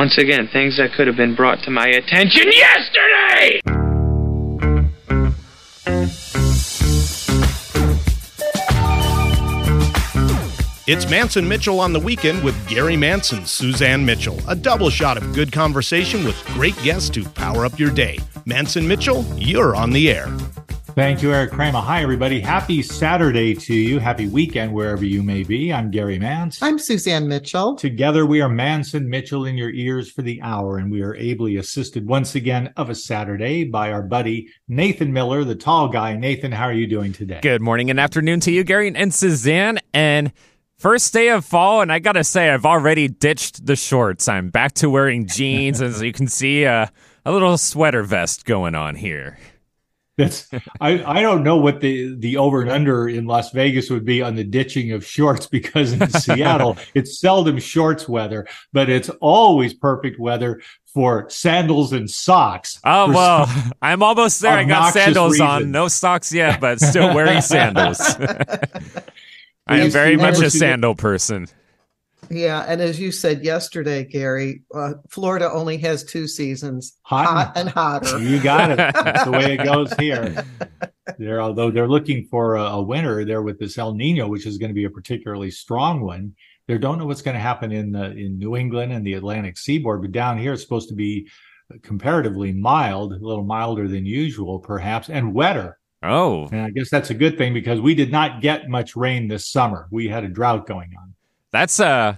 Once again, things that could have been brought to my attention yesterday! It's Mance and Mitchell on the weekend with Gary Mance, Suzanne Mitchell. A double shot of good conversation with great guests to power up your day. Mance and Mitchell, you're on the air. Thank you, Eric Kramer. Hi, everybody. Happy Saturday to you. Happy weekend, wherever you may be. I'm Gary Mance. I'm Suzanne Mitchell. Together, we are Mance and Mitchell in your ears for the hour, and we are ably assisted once again of a Saturday by our buddy Nathan Miller, the tall guy. Nathan, how are you doing today? Good morning and afternoon to you, Gary and Suzanne. And First day of fall, and I gotta say, I've already ditched the shorts. I'm back to wearing jeans, as you can see, uh, a little sweater vest going on here. That's I, I don't know what the the over and under in Las Vegas would be on the ditching of shorts because in Seattle it's seldom shorts weather, but it's always perfect weather for sandals and socks. Oh well, I'm almost there. I got sandals reason. on, no socks yet, but still wearing sandals. I am very much a sandal person. Yeah, and as you said yesterday, Gary, uh, Florida only has two seasons: hot, hot and, and, hotter. You got it. That's the way it goes here. There, although they're looking for a, a winter there with this El Nino, which is going to be a particularly strong one. They don't know what's going to happen in the, in New England and the Atlantic seaboard, but down here it's supposed to be comparatively mild, a little milder than usual, perhaps, and wetter. Oh. And I guess that's a good thing because we did not get much rain this summer. We had a drought going on. That's uh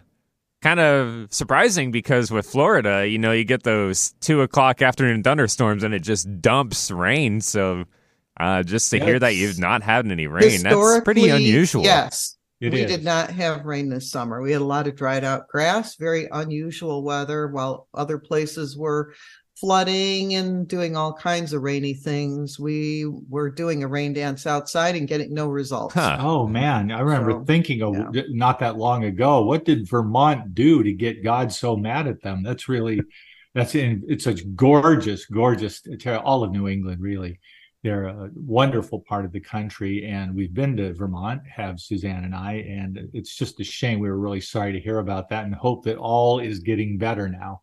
kind of surprising because with Florida, you know, you get those two o'clock afternoon thunderstorms and it just dumps rain. So uh, just to hear that you've not had any rain, that's pretty unusual. Yes. It we is. did not have rain this summer. We had a lot of dried out grass, very unusual weather, while other places were flooding and doing all kinds of rainy things. We were doing a rain dance outside and getting no results. Huh. Oh mm-hmm. man, I remember so, thinking of yeah. not that long ago, what did Vermont do to get God so mad at them? That's really that's in it's such gorgeous, gorgeous all of New England really. They're a wonderful part of the country, and we've been to Vermont, have Suzanne and I, and it's just a shame. We were really sorry to hear about that, and hope that all is getting better now.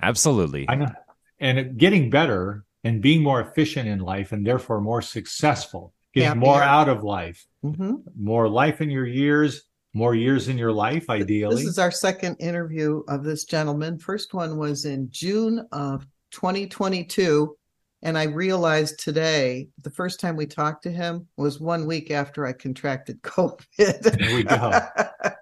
Absolutely. I know and getting better and being more efficient in life and therefore more successful getting more out of life. Mm-hmm. more life in your years more years in your life ideally this is our second interview of this gentleman. First one was in june of 2022 and i realized today the first time we talked to him was one week after i contracted covid there we go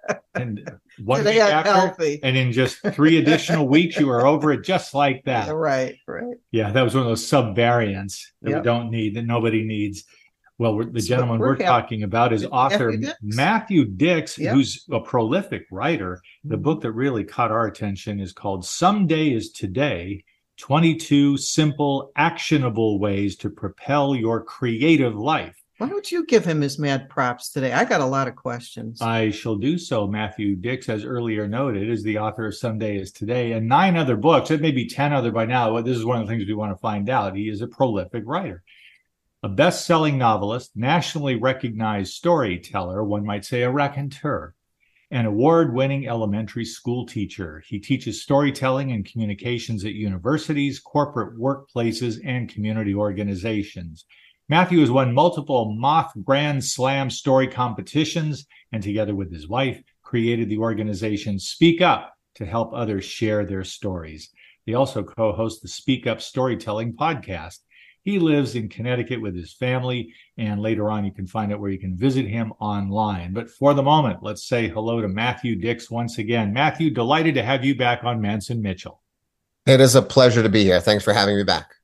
and one week after, healthy. and in just three additional weeks, you are over it just like that. Yeah, right, right. Yeah, that was one of those sub variants that yep. we don't need, that nobody needs. Well, the so gentleman we're, we're talking about is author Matthew Dicks, Matthew Dicks yep. who's a prolific writer. The mm-hmm. book that really caught our attention is called Someday is Today 22 Simple, Actionable Ways to Propel Your Creative Life. Why don't you give him his mad props today? I got a lot of questions. I shall do so. Matthew Dicks, as earlier noted, is the author of Someday is Today and nine other books. It may be 10 other by now. But this is one of the things we want to find out. He is a prolific writer, a best selling novelist, nationally recognized storyteller, one might say a raconteur, an award winning elementary school teacher. He teaches storytelling and communications at universities, corporate workplaces, and community organizations. Matthew has won multiple Moth Grand Slam story competitions and, together with his wife, created the organization Speak Up to help others share their stories. They also co host the Speak Up Storytelling podcast. He lives in Connecticut with his family, and later on, you can find out where you can visit him online. But for the moment, let's say hello to Matthew Dicks once again. Matthew, delighted to have you back on Mance and Mitchell. It is a pleasure to be here. Thanks for having me back.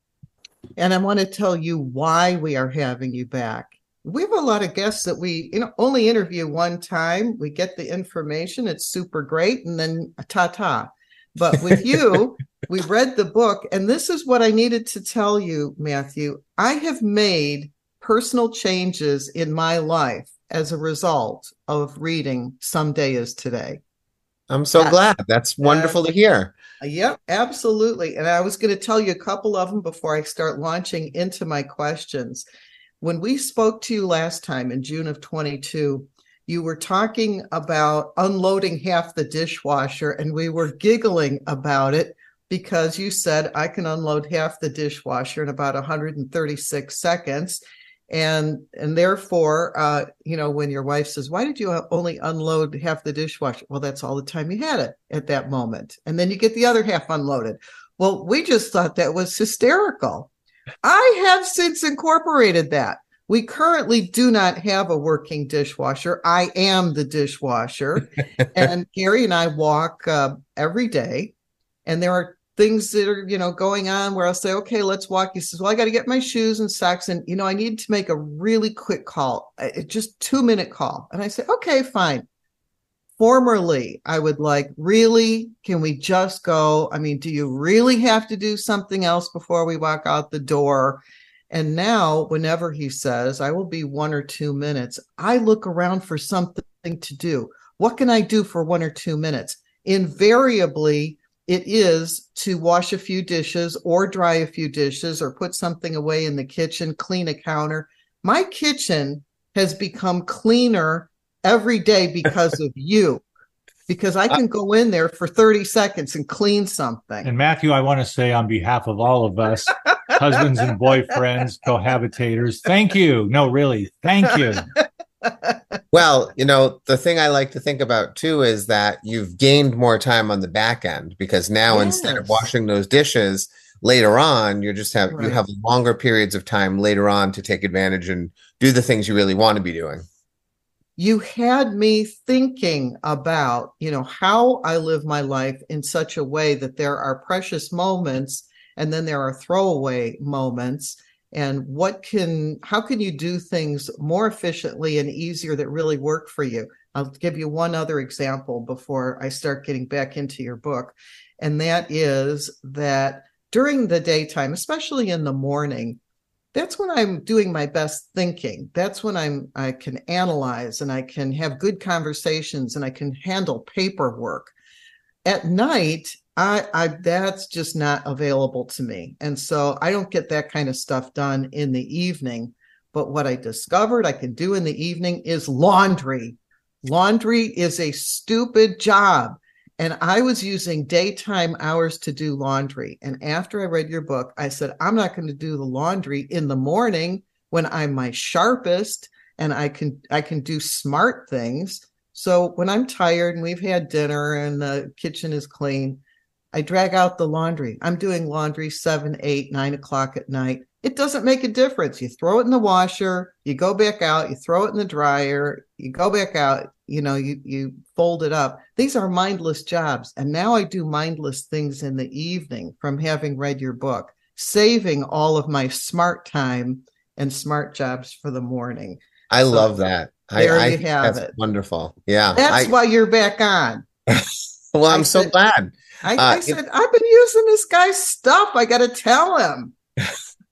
And I want to tell you why we are having you back. We have a lot of guests that we you know only interview one time. We get the information, it's super great, and then ta ta. But with you, we read the book, and this is what I needed to tell you, Matthew. I have made personal changes in my life as a result of reading Someday is Today. I'm so glad. That's wonderful to hear. Yep, absolutely. And I was going to tell you a couple of them before I start launching into my questions. When we spoke to you last time in June of 22, you were talking about unloading half the dishwasher, and we were giggling about it because you said I can unload half the dishwasher in about 136 seconds. And and therefore, uh, you know, when your wife says, "Why did you only unload half the dishwasher?" Well, that's all the time you had it at that moment, and then you get the other half unloaded. Well, we just thought that was hysterical. I have since incorporated that. We currently do not have a working dishwasher. I am the dishwasher. and Gary and I walk uh, every day. And there are things that are, you know, going on where I'll say, okay, let's walk. He says, well, I got to get my shoes and socks. And, you know, I need to make a really quick call, just two minute call. And I say, okay, fine. Formerly, I would like, really, can we just go? I mean, do you really have to do something else before we walk out the door? And now, whenever he says, I will be one or two minutes, I look around for something to do. What can I do for one or two minutes? Invariably, it is to wash a few dishes or dry a few dishes or put something away in the kitchen, clean a counter. My kitchen has become cleaner every day because of you because I can go in there for 30 seconds and clean something. And Matthew, I want to say on behalf of all of us, husbands and boyfriends, cohabitators, thank you. No, really, thank you. well, you know, the thing I like to think about too is that you've gained more time on the back end because now yes. instead of washing those dishes later on, you just have right. you have longer periods of time later on to take advantage and do the things you really want to be doing you had me thinking about you know how i live my life in such a way that there are precious moments and then there are throwaway moments and what can how can you do things more efficiently and easier that really work for you i'll give you one other example before i start getting back into your book and that is that during the daytime especially in the morning that's when I'm doing my best thinking. That's when I'm I can analyze and I can have good conversations and I can handle paperwork. At night, I, I that's just not available to me. And so I don't get that kind of stuff done in the evening. But what I discovered I can do in the evening is laundry. Laundry is a stupid job. And I was using daytime hours to do laundry. And after I read your book, I said, I'm not going to do the laundry in the morning when I'm my sharpest and I can I can do smart things. So when I'm tired and we've had dinner and the kitchen is clean, I drag out the laundry. I'm doing laundry seven, eight, nine o'clock at night. It doesn't make a difference. You throw it in the washer, you go back out, you throw it in the dryer, you go back out, you know, you you fold it up. These are mindless jobs. And now I do mindless things in the evening from having read your book, saving all of my smart time and smart jobs for the morning. I so, love that. There I, you I, have it. Wonderful. Yeah. That's I, why you're back on. well, I'm so glad. I, uh, I said, I've been using this guy's stuff. I got to tell him.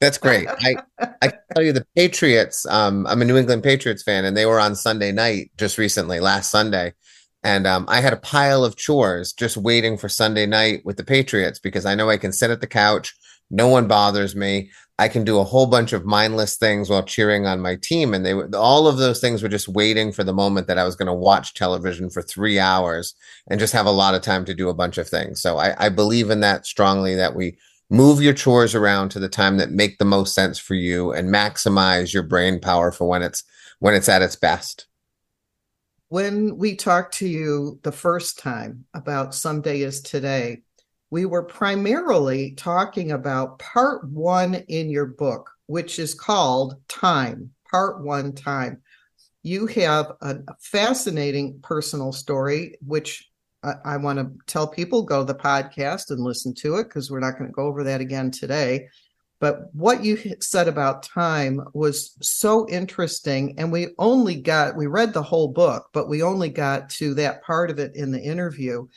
That's great. I I tell you the Patriots. Um, I'm a New England Patriots fan, and they were on Sunday night just recently, last Sunday, and um, I had a pile of chores just waiting for Sunday night with the Patriots because I know I can sit at the couch, no one bothers me. I can do a whole bunch of mindless things while cheering on my team, and they were all of those things were just waiting for the moment that I was going to watch television for three hours and just have a lot of time to do a bunch of things. So I, I believe in that strongly that we move your chores around to the time that make the most sense for you and maximize your brain power for when it's when it's at its best when we talked to you the first time about someday is today we were primarily talking about part one in your book which is called time part one time you have a fascinating personal story which I, I want to tell people go to the podcast and listen to it because we're not going to go over that again today. But what you said about time was so interesting. And we only got, we read the whole book, but we only got to that part of it in the interview.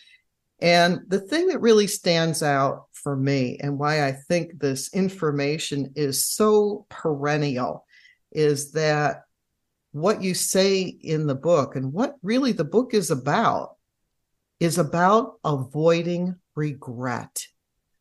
And the thing that really stands out for me and why I think this information is so perennial is that what you say in the book and what really the book is about is about avoiding regret.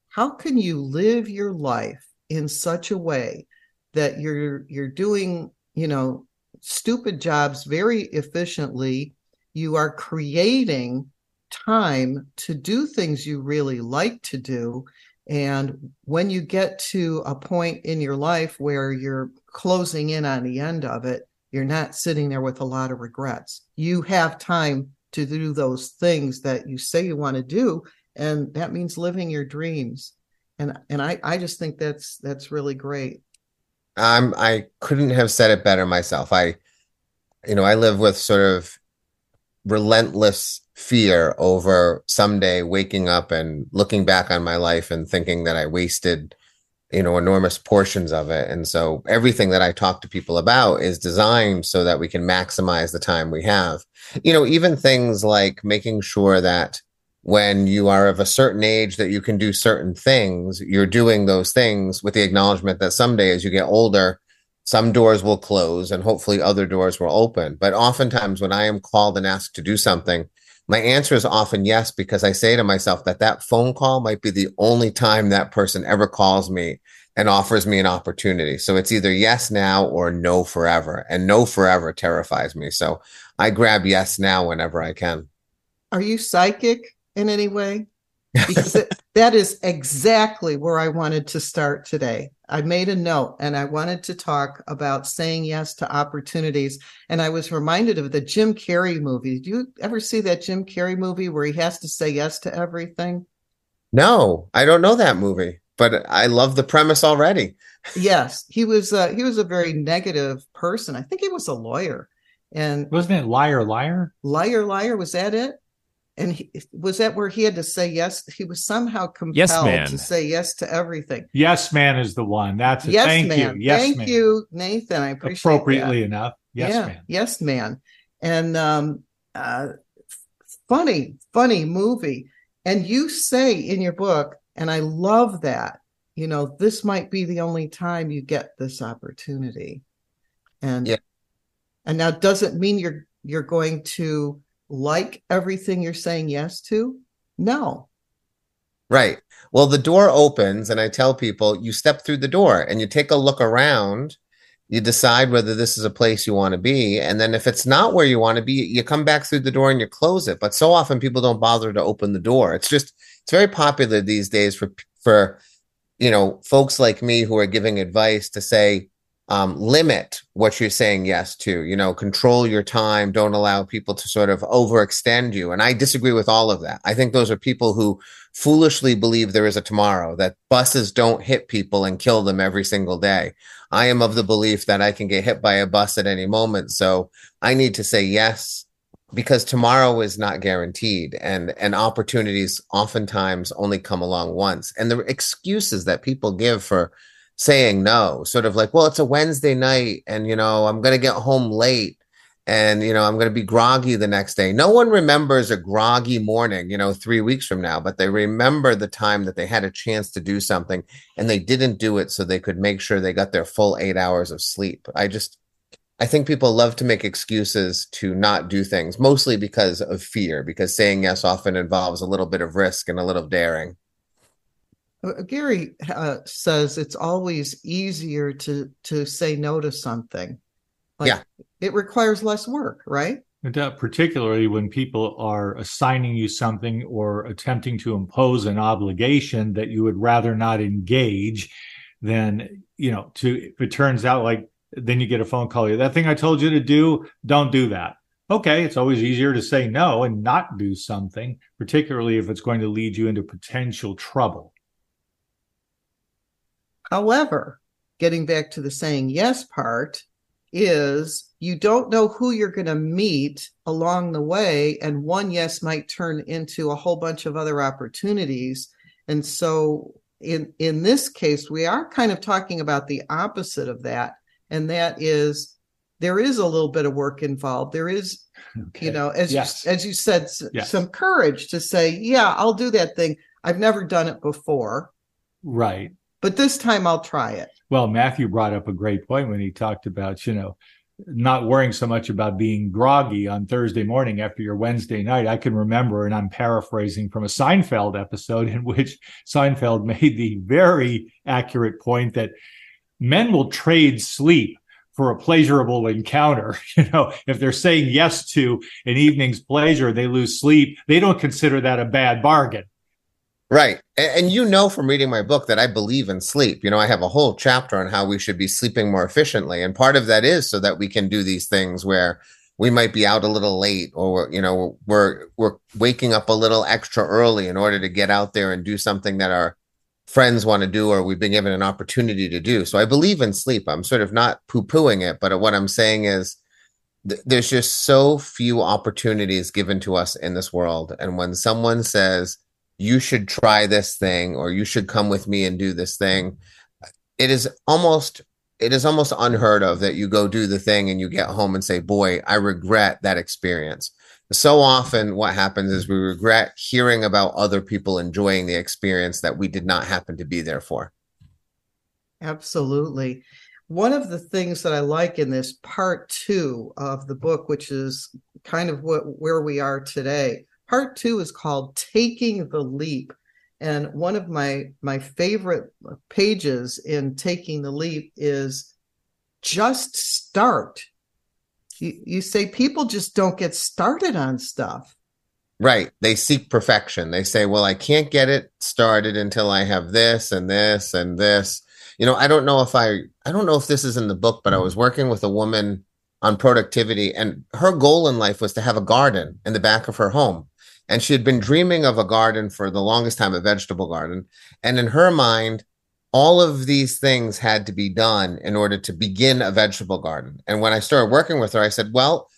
How can you live your life in such a way that you're you're doing, you know, stupid jobs very efficiently. You are creating time to do things you really like to do. And when you get to a point in your life where you're closing in on the end of it, you're not sitting there with a lot of regrets. You have time to do those things that you say you want to do. And that means living your dreams. And and I, I just think that's that's really great. I'm I couldn't have said it better myself. I you know, I live with sort of relentless fear over someday waking up and looking back on my life and thinking that I wasted, you know, enormous portions of it. And so everything that I talk to people about is designed so that we can maximize the time we have. You know, even things like making sure that when you are of a certain age that you can do certain things, you're doing those things with the acknowledgement that someday as you get older, some doors will close and hopefully other doors will open. But oftentimes when I am called and asked to do something, my answer is often yes, because I say to myself that that phone call might be the only time that person ever calls me and offers me an opportunity. So it's either yes now or no forever. And no forever terrifies me. So I grab yes now whenever I can. Are you psychic in any way? Because it, that is exactly where I wanted to start today. I made a note and I wanted to talk about saying yes to opportunities. And I was reminded of the Jim Carrey movie. Do you ever see that Jim Carrey movie where he has to say yes to everything? No, I don't know that movie, but I love the premise already. yes, he was. Uh, he was a very negative person. I think he was a lawyer. And wasn't it liar, liar, liar, liar? Was that it? And he, was that where he had to say yes? He was somehow compelled yes, to say yes to everything. Yes man is the one. That's it. yes thank man. You yes thank man. you nathan. I appreciate appropriately that. enough. Yes yeah, man. Yes man. And um uh funny funny movie. And you say in your book and i love that you know this might be the only time you get this opportunity. And yeah. and now doesn't mean you're you're going to like everything you're saying yes to? No. Right. Well, the door opens, and I tell people you step through the door and you take a look around. You decide whether this is a place you want to be. And then if it's not where you want to be, you come back through the door and you close it. But so often people don't bother to open the door. It's just, it's very popular these days for, for, you know, folks like me who are giving advice to say, um, limit what you're saying yes to you know control your time don't allow people to sort of overextend you. And i disagree with all of that. I think those are people who foolishly believe there is a tomorrow that buses don't hit people and kill them every single day. I am of the belief that i can get hit by a bus at any moment. So i need to say yes because tomorrow is not guaranteed and and opportunities oftentimes only come along once. And the excuses that people give for saying no, sort of like, well, it's a Wednesday night and, you know, I'm going to get home late and, you know, I'm going to be groggy the next day. No one remembers a groggy morning, you know, three weeks from now, but they remember the time that they had a chance to do something and they didn't do it so they could make sure they got their full eight hours of sleep. I just, I think people love to make excuses to not do things, mostly because of fear, because saying yes often involves a little bit of risk and a little daring. Uh, Gary uh, says it's always easier to to say no to something. Like, yeah, it requires less work, right? Uh, particularly when people are assigning you something or attempting to impose an obligation that you would rather not engage, then you know, to if it turns out like then you get a phone call, that thing I told you to do, don't do that. Okay, it's always easier to say no and not do something, particularly if it's going to lead you into potential trouble. However, getting back to the saying yes part is you don't know who you're going to meet along the way and one yes might turn into a whole bunch of other opportunities and so in in this case we are kind of talking about the opposite of that and that is there is a little bit of work involved there is okay. you know as yes. you as you said yes. some courage to say yeah I'll do that thing I've never done it before right but this time I'll try it. Well, Matthew brought up a great point when he talked about, you know, not worrying so much about being groggy on Thursday morning after your Wednesday night. I can remember, and I'm paraphrasing from a Seinfeld episode in which Seinfeld made the very accurate point that men will trade sleep for a pleasurable encounter. You know, if they're saying yes to an evening's pleasure, they lose sleep. They don't consider that a bad bargain. Right. And, you know from reading my book that I believe in sleep. You know, I have a whole chapter on how we should be sleeping more efficiently. And part of that is so that we can do these things where we might be out a little late or you know we're we're waking up a little extra early in order to get out there and do something that our friends want to do or we've been given an opportunity to do. So I believe in sleep. I'm sort of not poo-pooing it, but what I'm saying is th- there's just so few opportunities given to us in this world and when someone says you should try this thing or you should come with me and do this thing. It is almost it is almost unheard of that you go do the thing and you get home and say boy i regret that experience. So often what happens is we regret hearing about other people enjoying the experience that we did not happen to be there for. Absolutely. One of the things that i like in this part two of the book which is kind of what where we are today part two is called taking the leap. And one of my my favorite pages in taking the leap is just start. You, you say people just don't get started on stuff. Right. They seek perfection. They say well i can't get it started until i have this and this and this. You know i don't know if i i don't know if this is in the book but i was working with a woman on productivity and her goal in life was to have a garden in the back of her home and she had been dreaming of a garden for the longest time, a vegetable garden. And in her mind, all of these things had to be done in order to begin a vegetable garden. And when I started working with her, I said, well,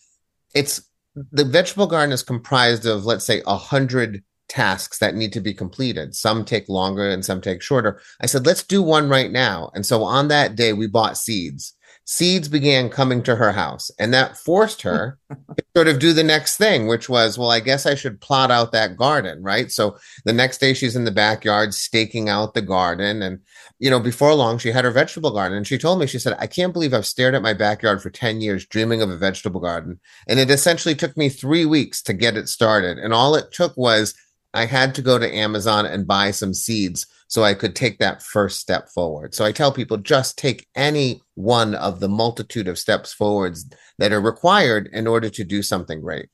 it's the vegetable garden is comprised of, let's say, a hundred tasks that need to be completed. Some take longer and some take shorter. I said, let's do one right now. And so on that day, we bought seeds seeds began coming to her house and that forced her to sort of do the next thing which was well i guess i should plot out that garden right? So the next day she's in the backyard staking out the garden and you know before long she had her vegetable garden and she told me she said i can't believe i've stared at my backyard for 10 years dreaming of a vegetable garden. And it essentially took me 3 weeks to get it started and all it took was i had to go to amazon and buy some seeds so I could take that first step forward. So I tell people just take any one of the multitude of steps forwards that are required in order to do something great.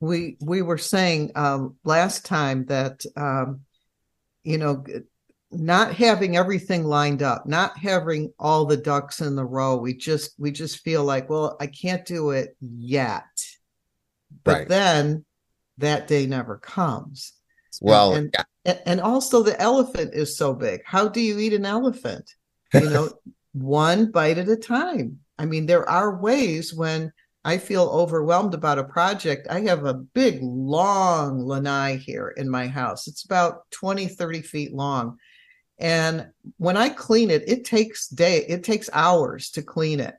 We we were saying um, last time that um, you know not having everything lined up, not having all the ducks in the row. We just we just feel like, well, I can't do it yet. But right. then that day never comes. Well, and, and, and also the elephant is so big. How do you eat an elephant? You know, one bite at a time. I mean, there are ways when I feel overwhelmed about a project. I have a big, long lanai here in my house. It's about 20, 30 feet long. And when I clean it, it takes day, it takes hours to clean it,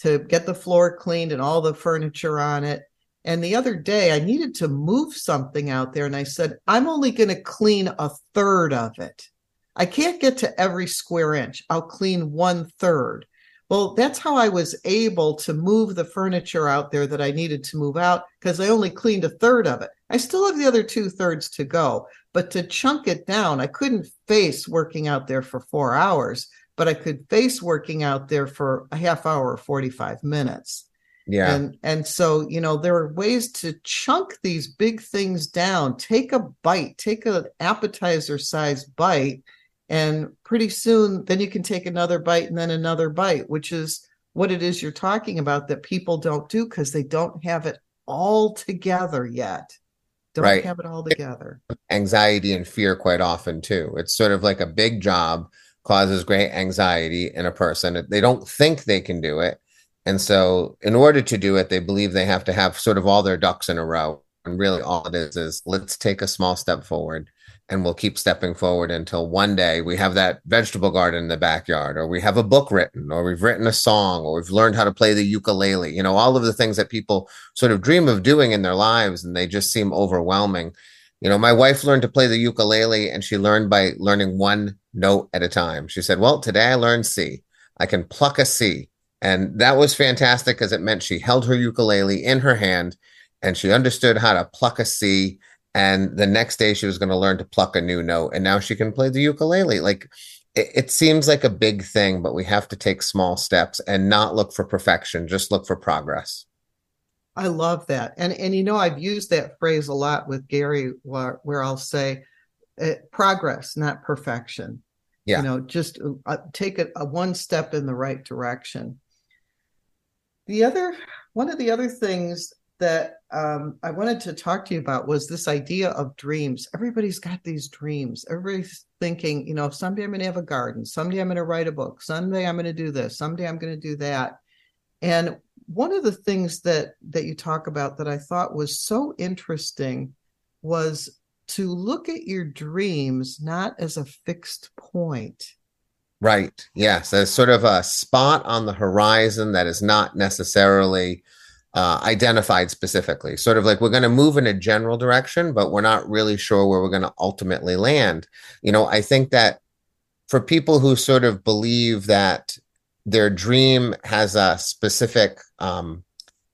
to get the floor cleaned and all the furniture on it. And the other day, I needed to move something out there, and I said, I'm only going to clean a third of it. I can't get to every square inch. I'll clean one third. Well, that's how I was able to move the furniture out there that I needed to move out because I only cleaned a third of it. I still have the other two thirds to go, but to chunk it down, I couldn't face working out there for four hours, but I could face working out there for a half hour or 45 minutes. Yeah. And and so, you know, there are ways to chunk these big things down. Take a bite, take an appetizer sized bite, and pretty soon then you can take another bite and then another bite, which is what it is you're talking about that people don't do because they don't have it all together yet. Don't right. have it all together. Anxiety and fear quite often too. It's sort of like a big job causes great anxiety in a person. They don't think they can do it and so, in order to do it, they believe they have to have sort of all their ducks in a row. And really, all it is is let's take a small step forward and we'll keep stepping forward until one day we have that vegetable garden in the backyard, or we have a book written, or we've written a song, or we've learned how to play the ukulele. You know, all of the things that people sort of dream of doing in their lives and they just seem overwhelming. You know, my wife learned to play the ukulele and she learned by learning one note at a time. She said, Well, today I learned C. I can pluck a C. And that was fantastic because it meant she held her ukulele in her hand and she understood how to pluck a C. And the next day she was going to learn to pluck a new note. And now she can play the ukulele. Like it, it seems like a big thing, but we have to take small steps and not look for perfection, just look for progress. I love that. And and you know I've used that phrase a lot with Gary where, where I'll say uh, progress, not perfection. Yeah. You know, just uh, take it a one step in the right direction. The other one of the other things that um, I wanted to talk to you about was this idea of dreams. Everybody's got these dreams. Everybody's thinking, you know, someday I'm going to have a garden. Someday I'm going to write a book. Someday I'm going to do this. Someday I'm going to do that. And one of the things that that you talk about that I thought was so interesting was to look at your dreams not as a fixed point. Right. Yes. As sort of a spot on the horizon that is not necessarily uh, identified specifically. Sort of like we're going to move in a general direction, but we're not really sure where we're going to ultimately land. You know, I think that for people who sort of believe that their dream has a specific um,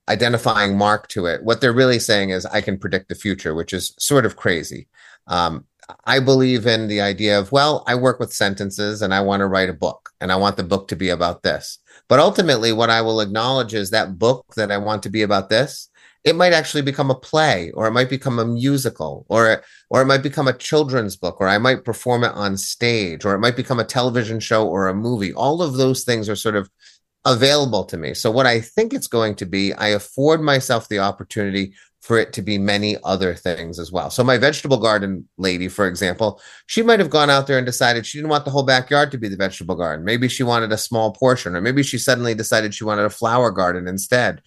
identifying mark to it, what they're really saying is, I can predict the future, which is sort of crazy. Um, I believe in the idea of, well, I work with sentences and I want to write a book and I want the book to be about this. But ultimately, what I will acknowledge is that book that I want to be about this, it might actually become a play or it might become a musical or or it might become a children's book or I might perform it on stage or it might become a television show or a movie. All of those things are sort of available to me. So what I think it's going to be, I afford myself the opportunity for it to be many other things as well. So my vegetable garden lady, for example, she might have gone out there and decided she didn't want the whole backyard to be the vegetable garden. Maybe she wanted a small portion, or maybe she suddenly decided she wanted a flower garden instead.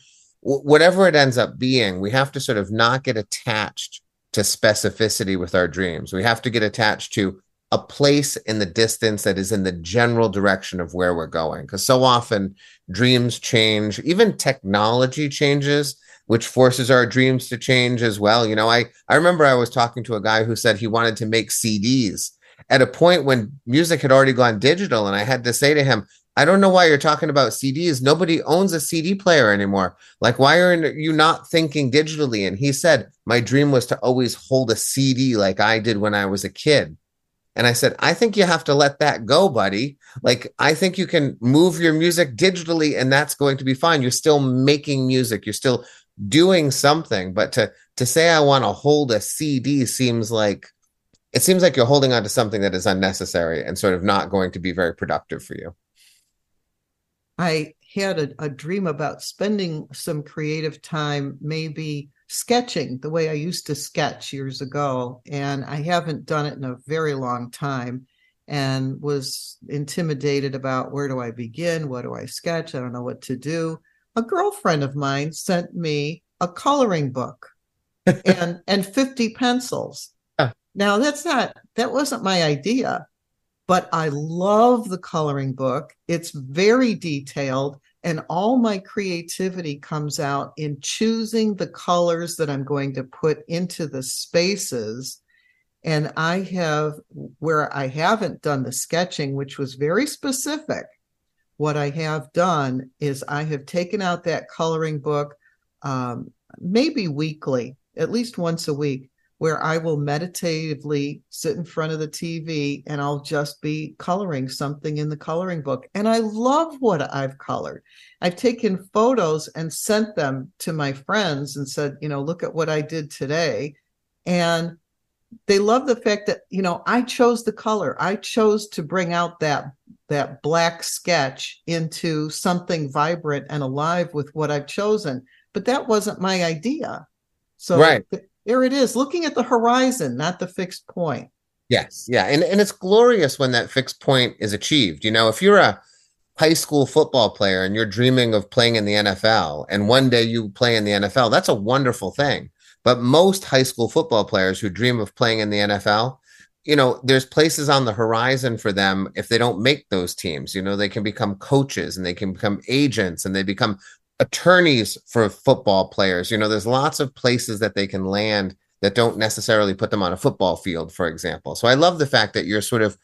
W- whatever it ends up being, we have to sort of not get attached to specificity with our dreams. We have to get attached to a place in the distance that is in the general direction of where we're going. Because so often dreams change, even technology changes which forces our dreams to change as well. You know, I, I remember I was talking to a guy who said he wanted to make CDs at a point when music had already gone digital. And I had to say to him, I don't know why you're talking about CDs. Nobody owns a CD player anymore. Like, why are you not thinking digitally? And he said, My dream was to always hold a CD like I did when I was a kid. And I said, I think you have to let that go, buddy. Like, I think you can move your music digitally and that's going to be fine. You're still making music. You're still doing something but to to say i want to hold a cd seems like it seems like you're holding on to something that is unnecessary and sort of not going to be very productive for you. I had a, a dream about spending some creative time maybe sketching the way i used to sketch years ago and i haven't done it in a very long time and was intimidated about where do i begin what do i sketch i don't know what to do a girlfriend of mine sent me a coloring book and and 50 pencils. Now that's not that wasn't my idea, but I love the coloring book. It's very detailed and all my creativity comes out in choosing the colors that I'm going to put into the spaces. And I have where I haven't done the sketching, which was very specific what I have done is I have taken out that coloring book, um, maybe weekly, at least once a week, where I will meditatively sit in front of the TV and I'll just be coloring something in the coloring book. And I love what I've colored. I've taken photos and sent them to my friends and said, you know, look at what I did today. And they love the fact that, you know, I chose the color. I chose to bring out that that black sketch into something vibrant and alive with what I've chosen. But that wasn't my idea. So right. there it is, looking at the horizon, not the fixed point. Yes. Yeah. And, and it's glorious when that fixed point is achieved. You know, if you're a high school football player and you're dreaming of playing in the NFL, and one day you play in the NFL, that's a wonderful thing. But most high school football players who dream of playing in the NFL, you know, there's places on the horizon for them if they don't make those teams. You know, they can become coaches and they can become agents and they become attorneys for football players. You know, there's lots of places that they can land that don't necessarily put them on a football field, for example. So I love the fact that you're sort of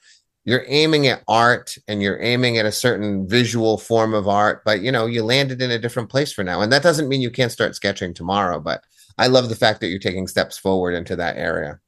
you're aiming at art and you're aiming at a certain visual form of art, but you know, you landed in a different place for now. And that doesn't mean you can't start sketching tomorrow, but I love the fact that you're taking steps forward into that area.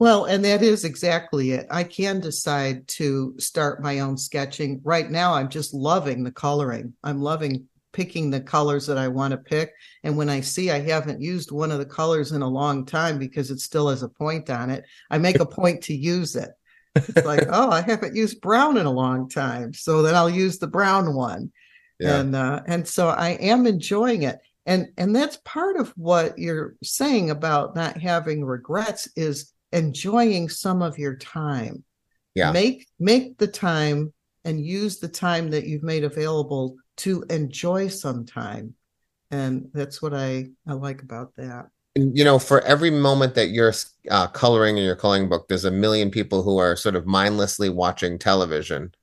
Well, and that is exactly it. I can decide to start my own sketching. Right now, I'm just loving the coloring. I'm loving picking the colors that I want to pick. And when I see I haven't used one of the colors in a long time because it still has a point on it, I make a point to use it. It's like, oh, I haven't used brown in a long time. So then I'll use the brown one. Yeah. And uh, and so I am enjoying it. And and that's part of what you're saying about not having regrets is enjoying some of your time. Yeah. Make make the time and use the time that you've made available to enjoy some time. And that's what I, I like about that. You know, for every moment that you're uh, coloring in your coloring book, there's a million people who are sort of mindlessly watching television,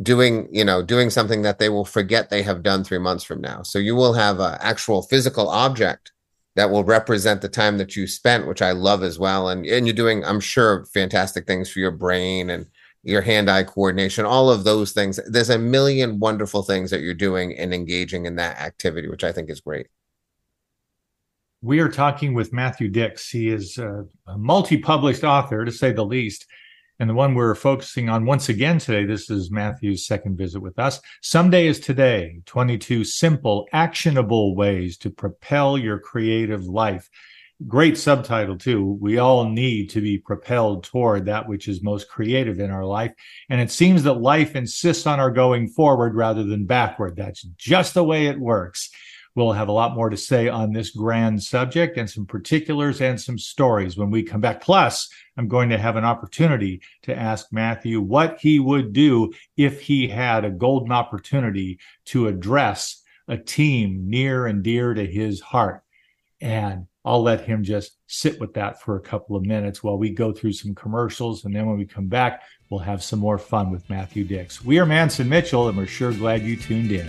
doing, you know, doing something that they will forget they have done three months from now. So you will have an actual physical object that will represent the time that you spent, which I love as well. And and you're doing, I'm sure, fantastic things for your brain and your hand-eye coordination, all of those things. There's a million wonderful things that you're doing and engaging in that activity, which I think is great. We are talking with Matthew Dicks. He is a, multi-published author, to say the least. And the one we're focusing on once again today, this is Matthew's second visit with us. Someday is today 22 simple, actionable ways to propel your creative life. Great subtitle, too. We all need to be propelled toward that which is most creative in our life. And it seems that life insists on our going forward rather than backward. That's just the way it works. We'll have a lot more to say on this grand subject and some particulars and some stories when we come back. Plus, I'm going to have an opportunity to ask Matthew what he would do if he had a golden opportunity to address a team near and dear to his heart. And I'll let him just sit with that for a couple of minutes while we go through some commercials. And then when we come back, we'll have some more fun with Matthew Dicks. We are Mance and Mitchell, and we're sure glad you tuned in.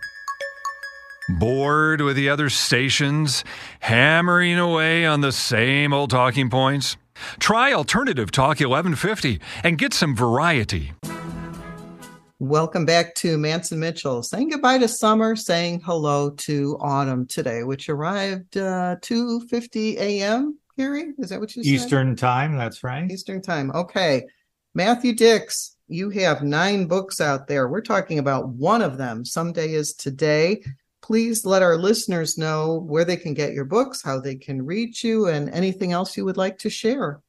Bored with the other stations, hammering away on the same old talking points? Try Alternative Talk 1150 and get some variety. Welcome back to Mance and Mitchell. Saying goodbye to summer, saying hello to autumn today, which arrived uh, 2.50 a.m. Gary, is that what you said? Eastern time, that's right. Eastern time. Okay. Matthew Dicks, you have nine books out there. We're talking about one of them. Someday is today. Please let our listeners know where they can get your books, how they can reach you, and anything else you would like to share.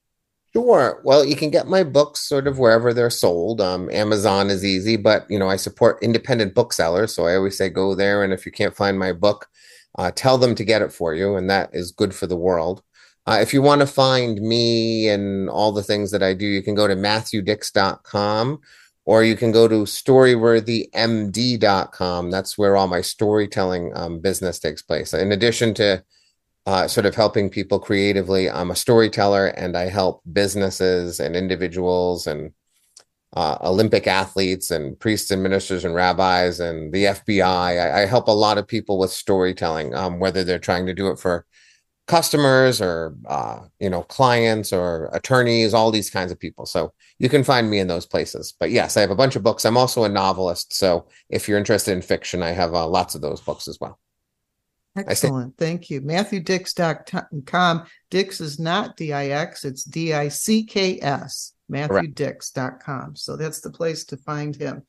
Sure. Well, you can get my books sort of wherever they're sold. Um, Amazon is easy, but you know I support independent booksellers, so I always say go there. And if you can't find my book, uh, tell them to get it for you, and that is good for the world. Uh, if you want to find me and all the things that I do, you can go to matthewdicks.com or you can go to storyworthymd.com. That's where all my storytelling um, business takes place. In addition to uh, sort of helping people creatively, I'm a storyteller and I help businesses and individuals and uh, Olympic athletes and priests and ministers and rabbis and the FBI. I, I help a lot of people with storytelling, um, whether they're trying to do it for customers or uh, you know clients or attorneys all these kinds of people. So you can find me in those places. But yes i have a bunch of books. I'm also a novelist. So if you're interested in fiction i have uh, lots of those books as well. Excellent. Thank you. Matthewdicks.com Dicks is not d-i-x it's d-i-c-k-s matthewdicks.com so that's the place to find him.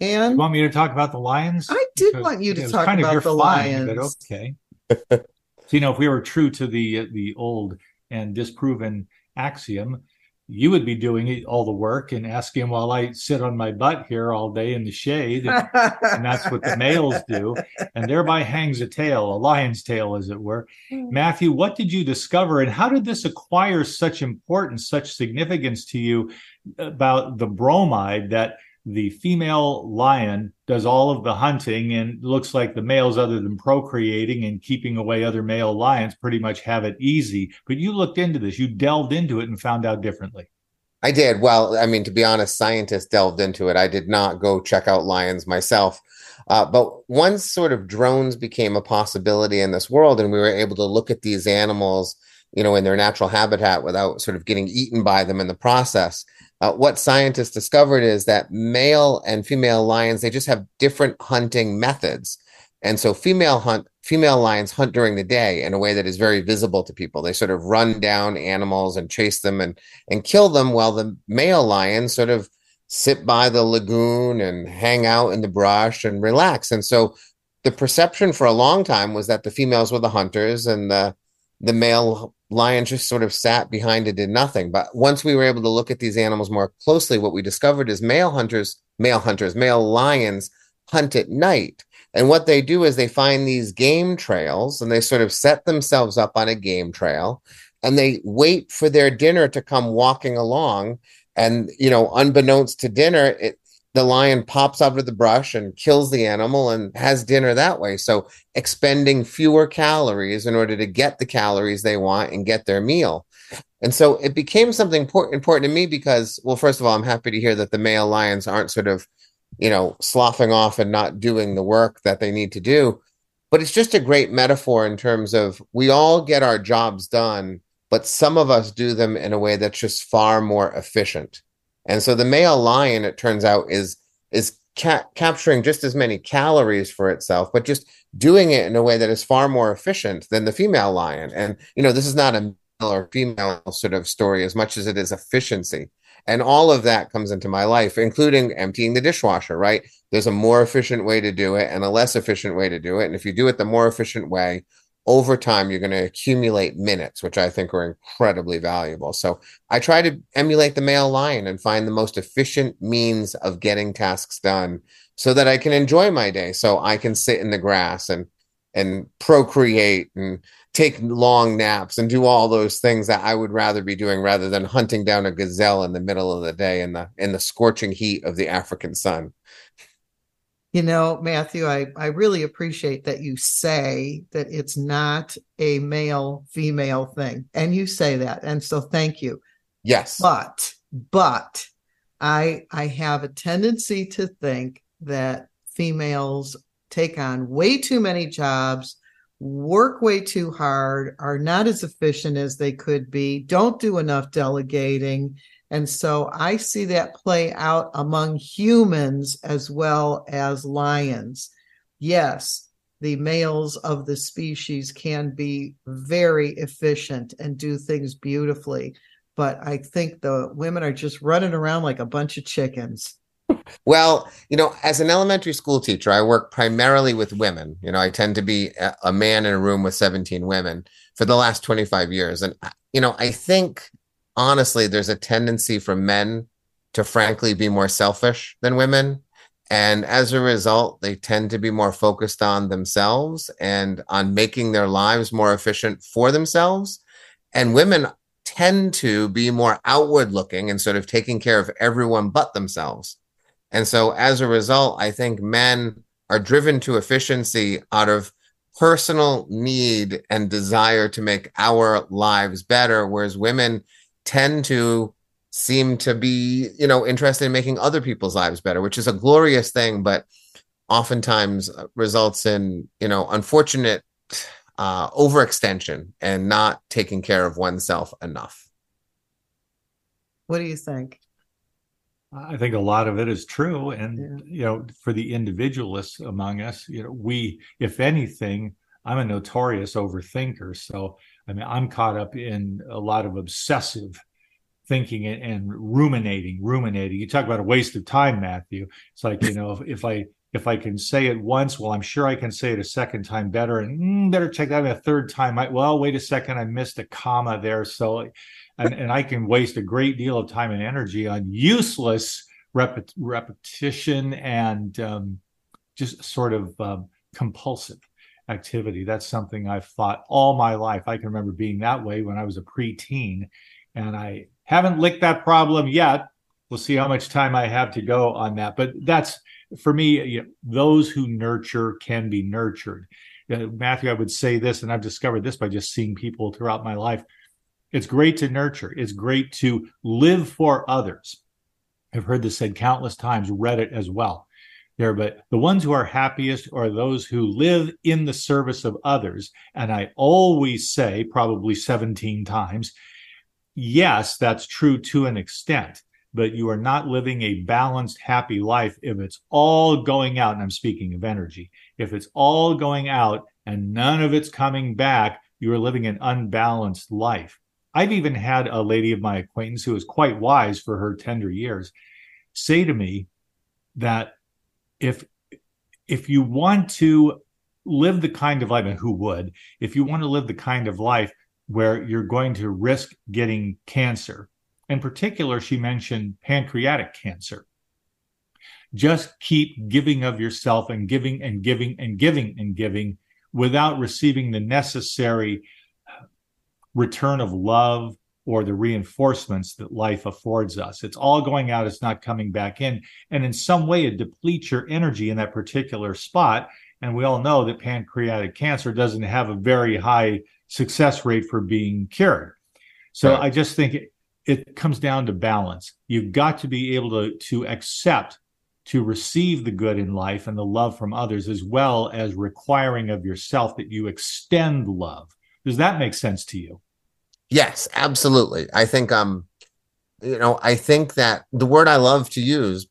And you want me to talk about the lions? I did because want you to talk about the lions but okay so, you know, if we were true to the the old and disproven axiom, you would be doing all the work and asking while I sit on my butt here all day in the shade. And, and, that's what the males do. And thereby hangs a tail, a lion's tail, as it were. Hmm. Matthew, what did you discover and how did this acquire such importance, such significance to you about the bromide that the female lion does all of the hunting and looks like the males other than procreating and keeping away other male lions pretty much have it easy. But you looked into this. You delved into it and found out differently. I did. Well i mean to be honest scientists delved into it. I did not go check out lions myself. Uh, but once sort of drones became a possibility in this world and we were able to look at these animals you know in their natural habitat without sort of getting eaten by them in the process uh, what scientists discovered is that male and female lions they just have different hunting methods. And so female hunt female lions hunt during the day in a way that is very visible to people. They sort of run down animals and chase them and and kill them while the male lions sort of sit by the lagoon and hang out in the brush and relax. And so the perception for a long time was that the females were the hunters and the the male lion just sort of sat behind and did nothing. But once we were able to look at these animals more closely, what we discovered is male hunters, male hunters, male lions hunt at night. And what they do is they find these game trails and they sort of set themselves up on a game trail and they wait for their dinner to come walking along. And, you know, unbeknownst to dinner, it, the lion pops out of the brush and kills the animal and has dinner that way. So expending fewer calories in order to get the calories they want and get their meal. And so it became something important, to me because, well, first of all, I'm happy to hear that the male lions aren't sort of, you know, sloughing off and not doing the work that they need to do. But it's just a great metaphor in terms of we all get our jobs done, but some of us do them in a way that's just far more efficient. And so the male lion, it turns out, is is ca- capturing just as many calories for itself, but just doing it in a way that is far more efficient than the female lion. And you know, this is not a male or female sort of story as much as it is efficiency. And all of that comes into my life, including emptying the dishwasher, right? There's a more efficient way to do it and a less efficient way to do it. And if you do it the more efficient way, over time you're going to accumulate minutes which i think are incredibly valuable. So i try to emulate the male lion and find the most efficient means of getting tasks done so that i can enjoy my day so i can sit in the grass and and procreate and take long naps and do all those things that i would rather be doing rather than hunting down a gazelle in the middle of the day in the in the scorching heat of the african sun you know, Matthew, I, I really appreciate that you say that it's not a male female thing. And you say that. And so thank you. Yes. But, but I I have a tendency to think that females take on way too many jobs, work way too hard, are not as efficient as they could be, don't do enough delegating, and so I see that play out among humans as well as lions. Yes, the males of the species can be very efficient and do things beautifully, but I think the women are just running around like a bunch of chickens. well, you know, as an elementary school teacher, I work primarily with women. You know, I tend to be a man in a room with 17 women for the last 25 years. And, you know, I think honestly, there's a tendency for men to frankly be more selfish than women. And as a result, they tend to be more focused on themselves and on making their lives more efficient for themselves. And women tend to be more outward looking and sort of taking care of everyone but themselves. And so as a result, I think men are driven to efficiency out of personal need and desire to make our lives better, whereas women tend to seem to be, you know, interested in making other people's lives better, which is a glorious thing, but oftentimes results in, you know, unfortunate uh, overextension and not taking care of oneself enough. What do you think? I think a lot of it is true. And, yeah. you know, for the individualists among us, you know, we, if anything, I'm a notorious overthinker. So, I mean, I'm caught up in a lot of obsessive thinking and ruminating, ruminating. You talk about a waste of time, Matthew. It's like, you know, if, if I, if I can say it once, well, I'm sure I can say it a second time better, and mm, better check that a third time. I, well, wait a second, I missed a comma there, so and, and I can waste a great deal of time and energy on useless rep- repetition and um, just sort of um, compulsive activity. That's something I've thought all my life. I can remember being that way when I was a preteen, and I haven't licked that problem yet. We'll see how much time I have to go on that. But that's for me. You know, those who nurture can be nurtured. Uh, Matthew, I would say this, and I've discovered this by just seeing people throughout my life it's great to nurture. It's great to live for others. I've heard this said countless times, read it as well. There, but the ones who are happiest are those who live in the service of others. And I always say, probably 17 times, yes, that's true to an extent, but you are not living a balanced, happy life if it's all going out. And I'm speaking of energy. If it's all going out and none of it's coming back, you are living an unbalanced life. I've even had a lady of my acquaintance who was quite wise for her tender years say to me that if if you want to live the kind of life and who would if you want to live the kind of life where you're going to risk getting cancer in particular she mentioned pancreatic cancer. Just keep giving of yourself and giving and giving and giving and giving without receiving the necessary return of love or the reinforcements that life affords us. It's all going out, it's not coming back in. And in some way, it depletes your energy in that particular spot. And we all know that pancreatic cancer doesn't have a very high success rate for being cured. So right. I just think it, it comes down to balance. You've got to be able to, to accept, to receive the good in life and the love from others, as well as requiring of yourself that you extend love does that make sense to you? Yes, absolutely. I think um you know, I think that the word I love to use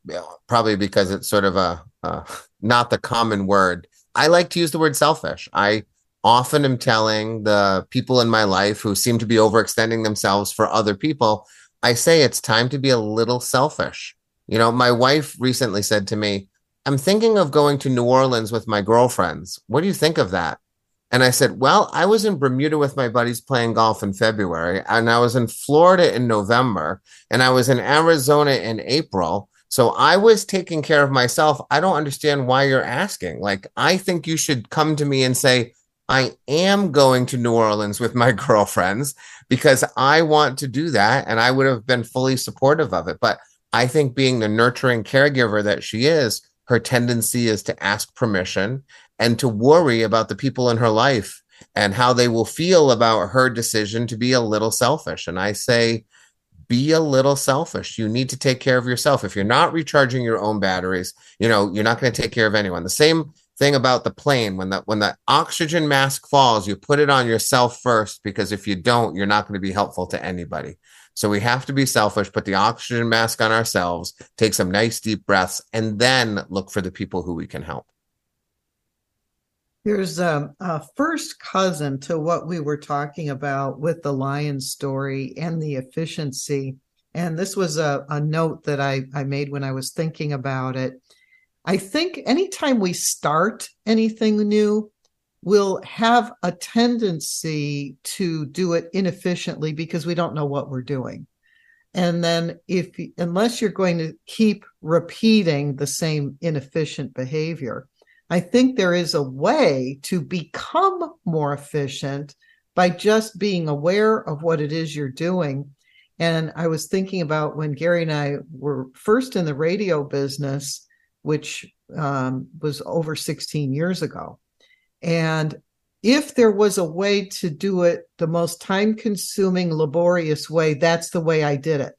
probably because it's sort of a uh, not the common word. I like to use the word selfish. I often am telling the people in my life who seem to be overextending themselves for other people, I say it's time to be a little selfish. You know, my wife recently said to me, I'm thinking of going to New Orleans with my girlfriends. What do you think of that? And I said, Well, I was in Bermuda with my buddies playing golf in February, and I was in Florida in November, and I was in Arizona in April. So I was taking care of myself. I don't understand why you're asking. Like, I think you should come to me and say, I am going to New Orleans with my girlfriends because I want to do that. And I would have been fully supportive of it. But I think being the nurturing caregiver that she is, her tendency is to ask permission and to worry about the people in her life and how they will feel about her decision to be a little selfish. And I say, be a little selfish. You need to take care of yourself. If you're not recharging your own batteries, you know, you're not going to take care of anyone. The same thing about the plane when the when the oxygen mask falls, you put it on yourself first because if you don't, you're not going to be helpful to anybody. So we have to be selfish, put the oxygen mask on ourselves, take some nice deep breaths, and then look for the people who we can help. There's a, a, first cousin to what we were talking about with the lion story and the efficiency. And this was a, a note that I, I made when I was thinking about it. I think anytime we start anything new, we'll have a tendency to do it inefficiently because we don't know what we're doing. And then if unless you're going to keep repeating the same inefficient behavior, I think there is a way to become more efficient by just being aware of what it is you're doing. And I was thinking about when Gary and I were first in the radio business, which um, was over 16 years ago. And if there was a way to do it the most time consuming, laborious way, that's the way I did it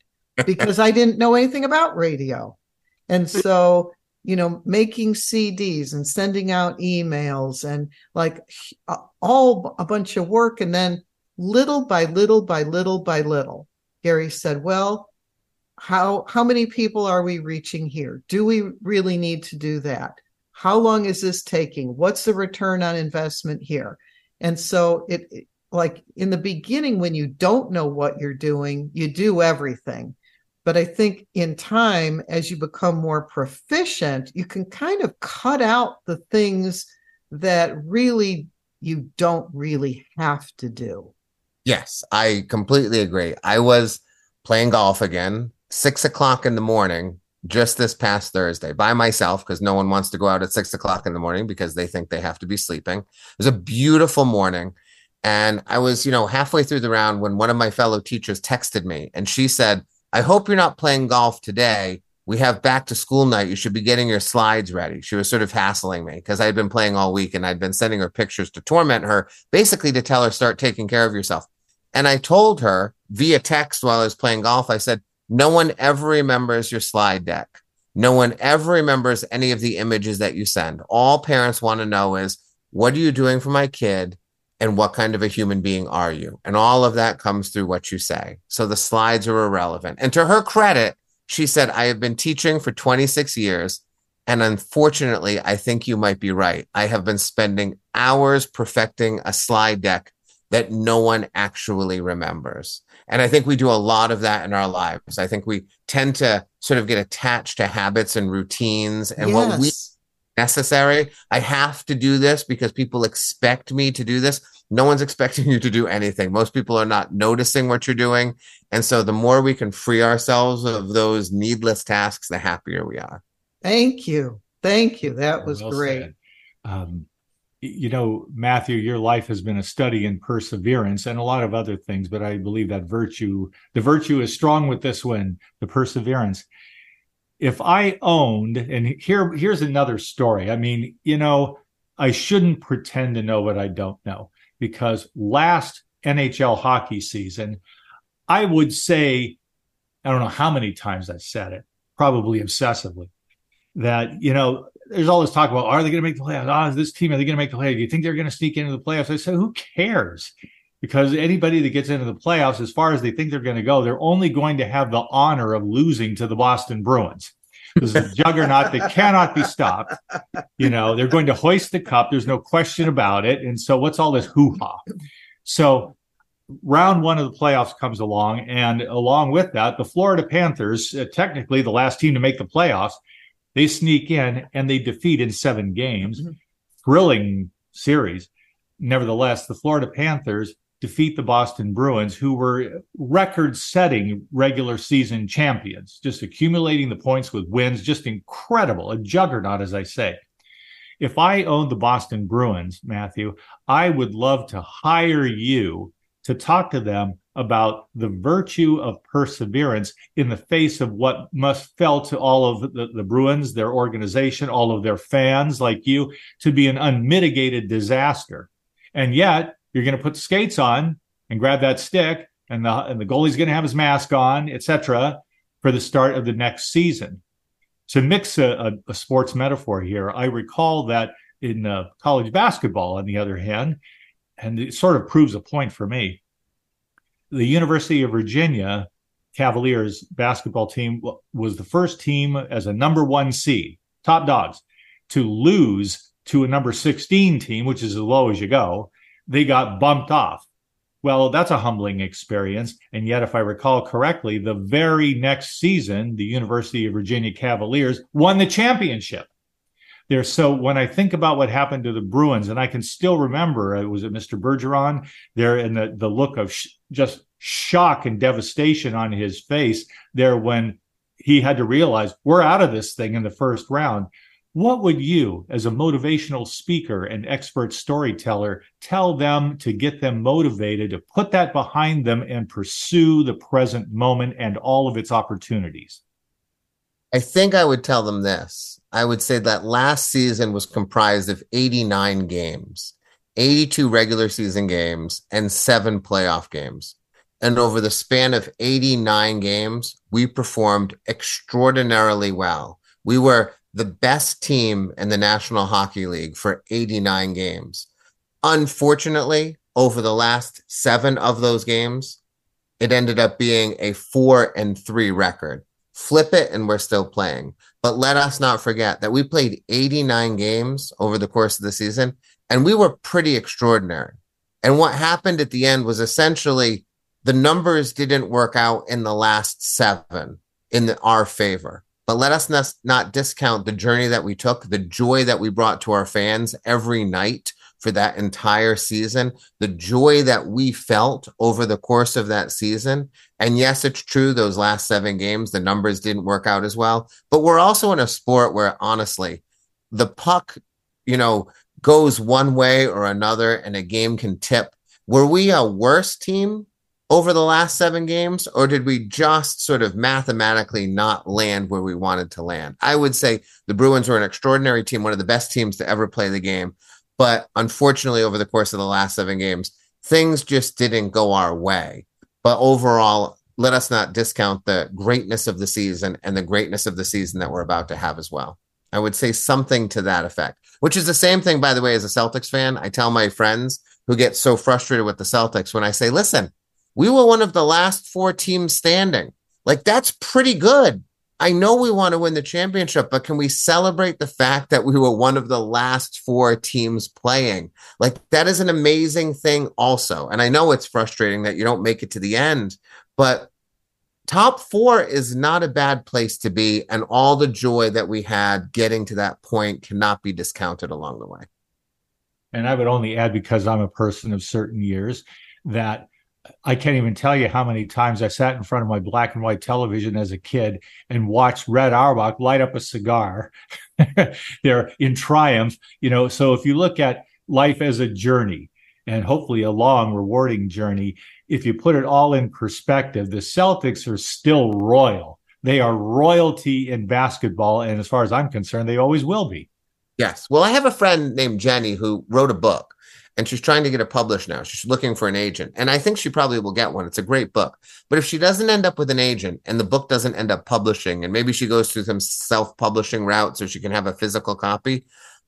because I didn't know anything about radio. And so, you know, making CDs and sending out emails and like all a bunch of work. And then little by little by little by little, Gary said, well, how how many people are we reaching here? Do we really need to do that? How long is this taking? What's the return on investment here? And so it like in the beginning when you don't know what you're doing you do everything but i think in time as you become more proficient you can kind of cut out the things that really you don't really have to do yes i completely agree i was playing golf again six o'clock in the morning just this past Thursday by myself because no one wants to go out at six o'clock in the morning because they think they have to be sleeping. It was a beautiful morning. And I was, you know, halfway through the round when one of my fellow teachers texted me and she said, I hope you're not playing golf today. We have back to school night. You should be getting your slides ready. She was sort of hassling me because I had been playing all week and I'd been sending her pictures to torment her, basically to tell her, start taking care of yourself. And I told her via text while I was playing golf, I said, no one ever remembers your slide deck. No one ever remembers any of the images that you send. All parents want to know is what are you doing for my kid and what kind of a human being are you? And all of that comes through what you say. So the slides are irrelevant. And to her credit, she said, I have been teaching for 26 years. And unfortunately, I think you might be right. I have been spending hours perfecting a slide deck that no one actually remembers. And I think we do a lot of that in our lives. I think we tend to sort of get attached to habits and routines and yes. what we necessary. I have to do this because people expect me to do this. No one's expecting you to do anything. Most people are not noticing what you're doing. And so the more we can free ourselves of those needless tasks, the happier we are. Thank you. Thank you. That was well great. Um, you know, Matthew, your life has been a study in perseverance and a lot of other things, but I believe that virtue, the virtue is strong with this one, the perseverance. If I owned, and here, here's another story. I mean, you know, I shouldn't pretend to know what I don't know because last NHL hockey season, I would say, I don't know how many times I said it, probably obsessively, that, you know, there's all this talk about are they going to make the playoffs? Ah, oh, this team are they going to make the playoffs? Do you think they're going to sneak into the playoffs? I said, who cares? Because anybody that gets into the playoffs, as far as they think they're going to go, they're only going to have the honor of losing to the Boston Bruins. This is a juggernaut that cannot be stopped. You know, they're going to hoist the cup. There's no question about it. And so, what's all this hoo ha? So, round one of the playoffs comes along, and along with that, the Florida Panthers, uh, technically the last team to make the playoffs, they sneak in and they defeat in seven games. Mm-hmm. Thrilling series. Nevertheless, the Florida Panthers defeat the Boston Bruins, who were record setting regular season champions, just accumulating the points with wins, just incredible, a juggernaut, as I say. If I owned the Boston Bruins, Matthew, I would love to hire you to talk to them about the virtue of perseverance in the face of what must fell to all of the, the, Bruins, their organization, all of their fans like you, to be an unmitigated disaster. And yet you're going to put skates on and grab that stick, and the and the goalie's going to have his mask on, etc., for the start of the next season. To mix a, a, a sports metaphor here, I recall that in uh, college basketball, on the other hand, and it sort of proves a point for me the University of Virginia Cavaliers basketball team was the first team as a number one seed, top dogs, to lose to a number 16 team, which is as low as you go. They got bumped off. Well, that's a humbling experience. And yet, if I recall correctly, the very next season, the University of Virginia Cavaliers won the championship. There, so when I think about what happened to the Bruins, and I can still remember, uh, was it Mr. Bergeron there, and the the look of sh- just shock and devastation on his face there when he had to realize we're out of this thing in the first round. What would you, as a motivational speaker and expert storyteller, tell them to get them motivated to put that behind them and pursue the present moment and all of its opportunities? I think I would tell them this. I would say that last season was comprised of 89 games, 82 regular season games, and seven playoff games. And over the span of 89 games, we performed extraordinarily well. We were the best team in the National Hockey League for 89 games. Unfortunately, over the last seven of those games, it ended up being a four and three record. Flip it, and we're still playing. But let us not forget that we played 89 games over the course of the season, and we were pretty extraordinary. And what happened at the end was essentially the numbers didn't work out in the last seven in the, our favor. But let us not, discount the journey that we took, the joy that we brought to our fans every night for that entire season, the joy that we felt over the course of that season. And yes, it's true, those last seven games, the numbers didn't work out as well. But we're also in a sport where, honestly, the puck, you know, goes one way or another and a game can tip. Were we a worse team over the last seven games, or did we just sort of mathematically not land where we wanted to land? I would say the Bruins were an extraordinary team, one of the best teams to ever play the game. But unfortunately, over the course of the last seven games, things just didn't go our way. But overall, let us not discount the greatness of the season and the greatness of the season that we're about to have as well. I would say something to that effect, which is the same thing, by the way, as a Celtics fan. I tell my friends who get so frustrated with the Celtics when I say, listen, we were one of the last four teams standing. Like, that's pretty good. I know we want to win the championship, but can we celebrate the fact that we were one of the last four teams playing? Like, that is an amazing thing, also. And I know it's frustrating that you don't make it to the end, but top four is not a bad place to be. And all the joy that we had getting to that point cannot be discounted along the way. And I would only add, because I'm a person of certain years, that I can't even tell you how many times I sat in front of my black and white television as a kid and watched Red Auerbach light up a cigar there in triumph. You know, so if you look at life as a journey and hopefully a long, rewarding journey, if you put it all in perspective, the Celtics are still royal. They are royalty in basketball. And as far as I'm concerned, they always will be. Yes. Well, I have a friend named Jenny who wrote a book and she's trying to get it published now. She's looking for an agent. And I think she probably will get one. It's a great book. But if she doesn't end up with an agent and the book doesn't end up publishing, and maybe she goes through some self publishing route so she can have a physical copy,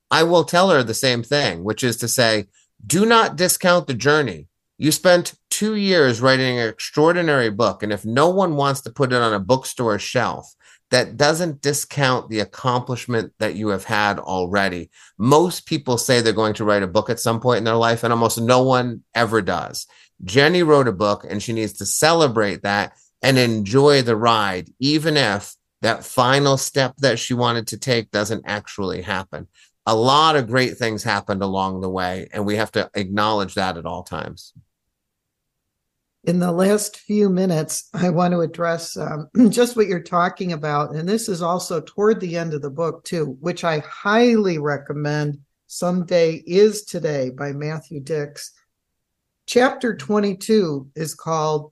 I will tell her the same thing, which is to say, do not discount the journey. You spent two years writing an extraordinary book. And if no one wants to put it on a bookstore shelf, that doesn't discount the accomplishment that you have had already. Most people say they're going to write a book at some point in their life, and almost no one ever does. Jenny wrote a book, and she needs to celebrate that and enjoy the ride, even if that final step that she wanted to take doesn't actually happen. A lot of great things happened along the way, and we have to acknowledge that at all times. In the last few minutes, I want to address um, just what you're talking about. And this is also toward the end of the book, too, which I highly recommend. Someday is Today by Matthew Dicks. Chapter 22 is called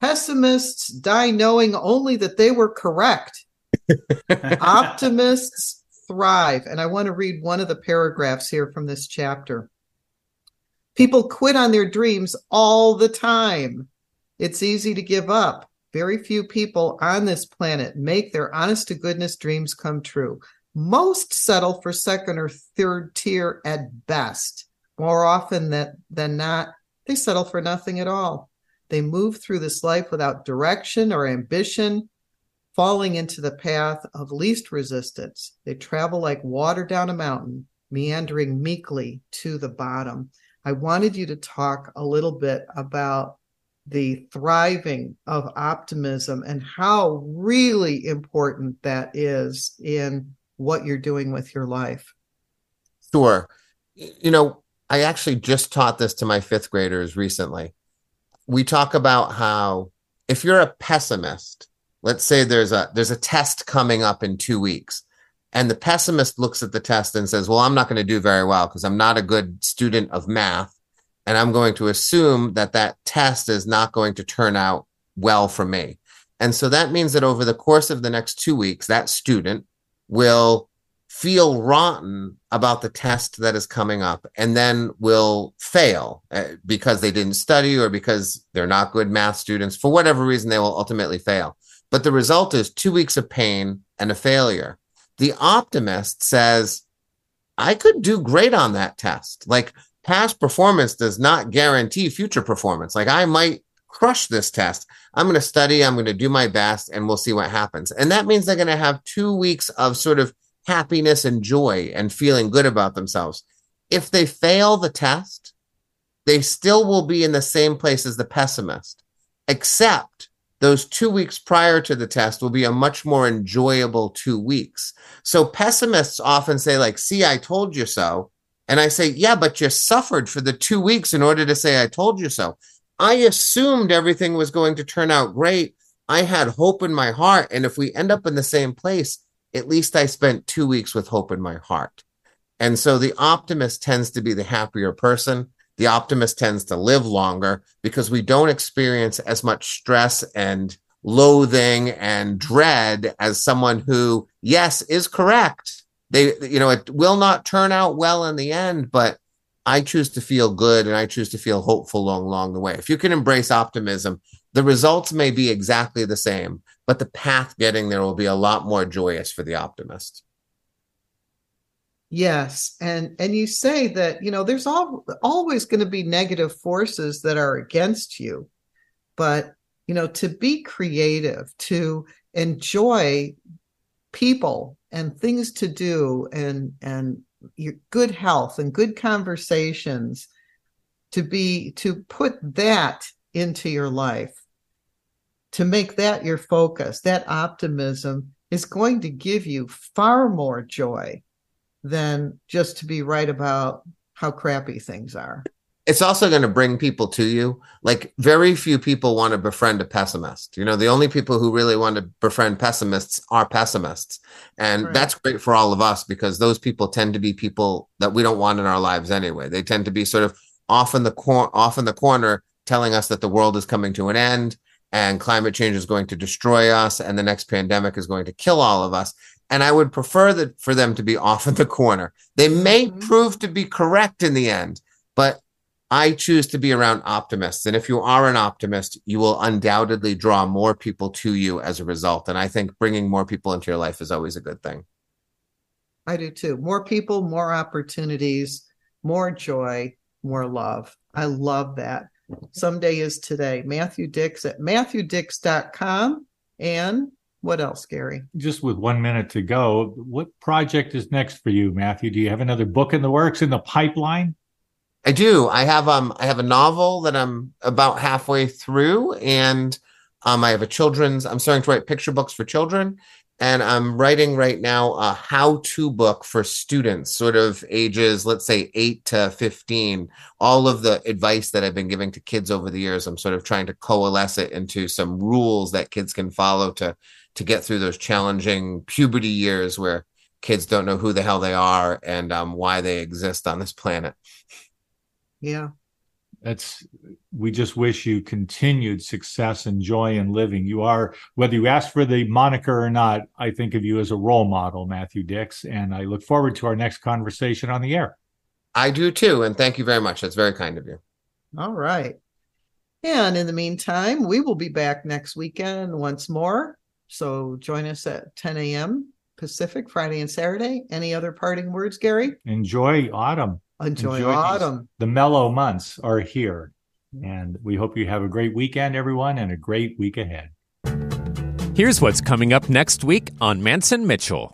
Pessimists Die Knowing Only That They Were Correct. Optimists Thrive. And I want to read one of the paragraphs here from this chapter. People quit on their dreams all the time. It's easy to give up. Very few people on this planet make their honest to goodness dreams come true. Most settle for second or third tier at best. More often that, than not, they settle for nothing at all. They move through this life without direction or ambition, falling into the path of least resistance. They travel like water down a mountain, meandering meekly to the bottom. I wanted you to talk a little bit about the thriving of optimism and how really important that is in what you're doing with your life. Sure. You know, I actually just taught this to my fifth graders recently. We talk about how if you're a pessimist, let's say there's a there's a test coming up in 2 weeks and the pessimist looks at the test and says, "Well, I'm not going to do very well because I'm not a good student of math and I'm going to assume that that test is not going to turn out well for me." And so that means that over the course of the next 2 weeks, that student will feel rotten about the test that is coming up and then will fail uh, because they didn't study or because they're not good math students. For whatever reason, they will ultimately fail. But the result is two weeks of pain and a failure. The optimist says, I could do great on that test. Like past performance does not guarantee future performance. Like I might crush this test. I'm going to study, I'm going to do my best, and we'll see what happens. And that means they're going to have two weeks of sort of happiness and joy and feeling good about themselves. If they fail the test, they still will be in the same place as the pessimist, except those two weeks prior to the test will be a much more enjoyable two weeks. So pessimists often say, like, see, I told you so. And I say, yeah, but you suffered for the two weeks in order to say, I told you so. I assumed everything was going to turn out great. I had hope in my heart. And if we end up in the same place, at least I spent two weeks with hope in my heart. And so the optimist tends to be the happier person. The optimist tends to live longer because we don't experience as much stress and loathing and dread as someone who, yes, is correct. They, you know, it will not turn out well in the end, but I choose to feel good and I choose to feel hopeful along, along the way. If you can embrace optimism, the results may be exactly the same, but the path getting there will be a lot more joyous for the optimist. Yes, and and you say that you know there's all, always going to be negative forces that are against you, but you know to be creative, to enjoy people and things to do, and and your good health and good conversations, to be to put that into your life to make that your focus, that optimism is going to give you far more joy than just to be right about how crappy things are. It's also going to bring people to you. Like, very few people want to befriend a pessimist. You know, the only people who really want to befriend pessimists are pessimists. And right. that's great for all of us because those people tend to be people that we don't want in our lives anyway. They tend to be sort of off in the cor- off in the corner telling us that the world is coming to an end and climate change is going to destroy us and the next pandemic is going to kill all of us. And I would prefer that for them to be off in the corner. They may mm-hmm. prove to be correct in the end, but I choose to be around optimists. And if you are an optimist, you will undoubtedly draw more people to you as a result. And I think bringing more people into your life is always a good thing. I do too. More people, more opportunities, more joy, more love. I love that. Someday is today. Matthew Dicks at matthewdicks.com. And what else, Gary? Just with one minute to go, what project is next for you, Matthew? Do you have another book in the works in the pipeline? I do. I have um I have a novel that I'm about halfway through and um I have a children's I'm starting to write picture books for children and I'm writing right now a how to book for students, sort of ages, let's say eight to 15. All of the advice that I've been giving to kids over the years, I'm sort of trying to coalesce it into some rules that kids can follow to, to get through those challenging puberty years where kids don't know who the hell they are and um, why they exist on this planet. Yeah that's we just wish you continued success and joy in living. You are whether you ask for the moniker or not i think of you as a role model matthew dicks and i look forward to our next conversation on the air. I do too and thank you very much. That's very kind of you. All right. And in the meantime we will be back next weekend once more. So join us at 10 a.m pacific friday and saturday. Any other parting words gary? Enjoy autumn Enjoy, Enjoy autumn. The mellow months are here. Mm-hmm. And we hope you have a great weekend, everyone, and a great week ahead. Here's what's coming up next week on Mance and Mitchell.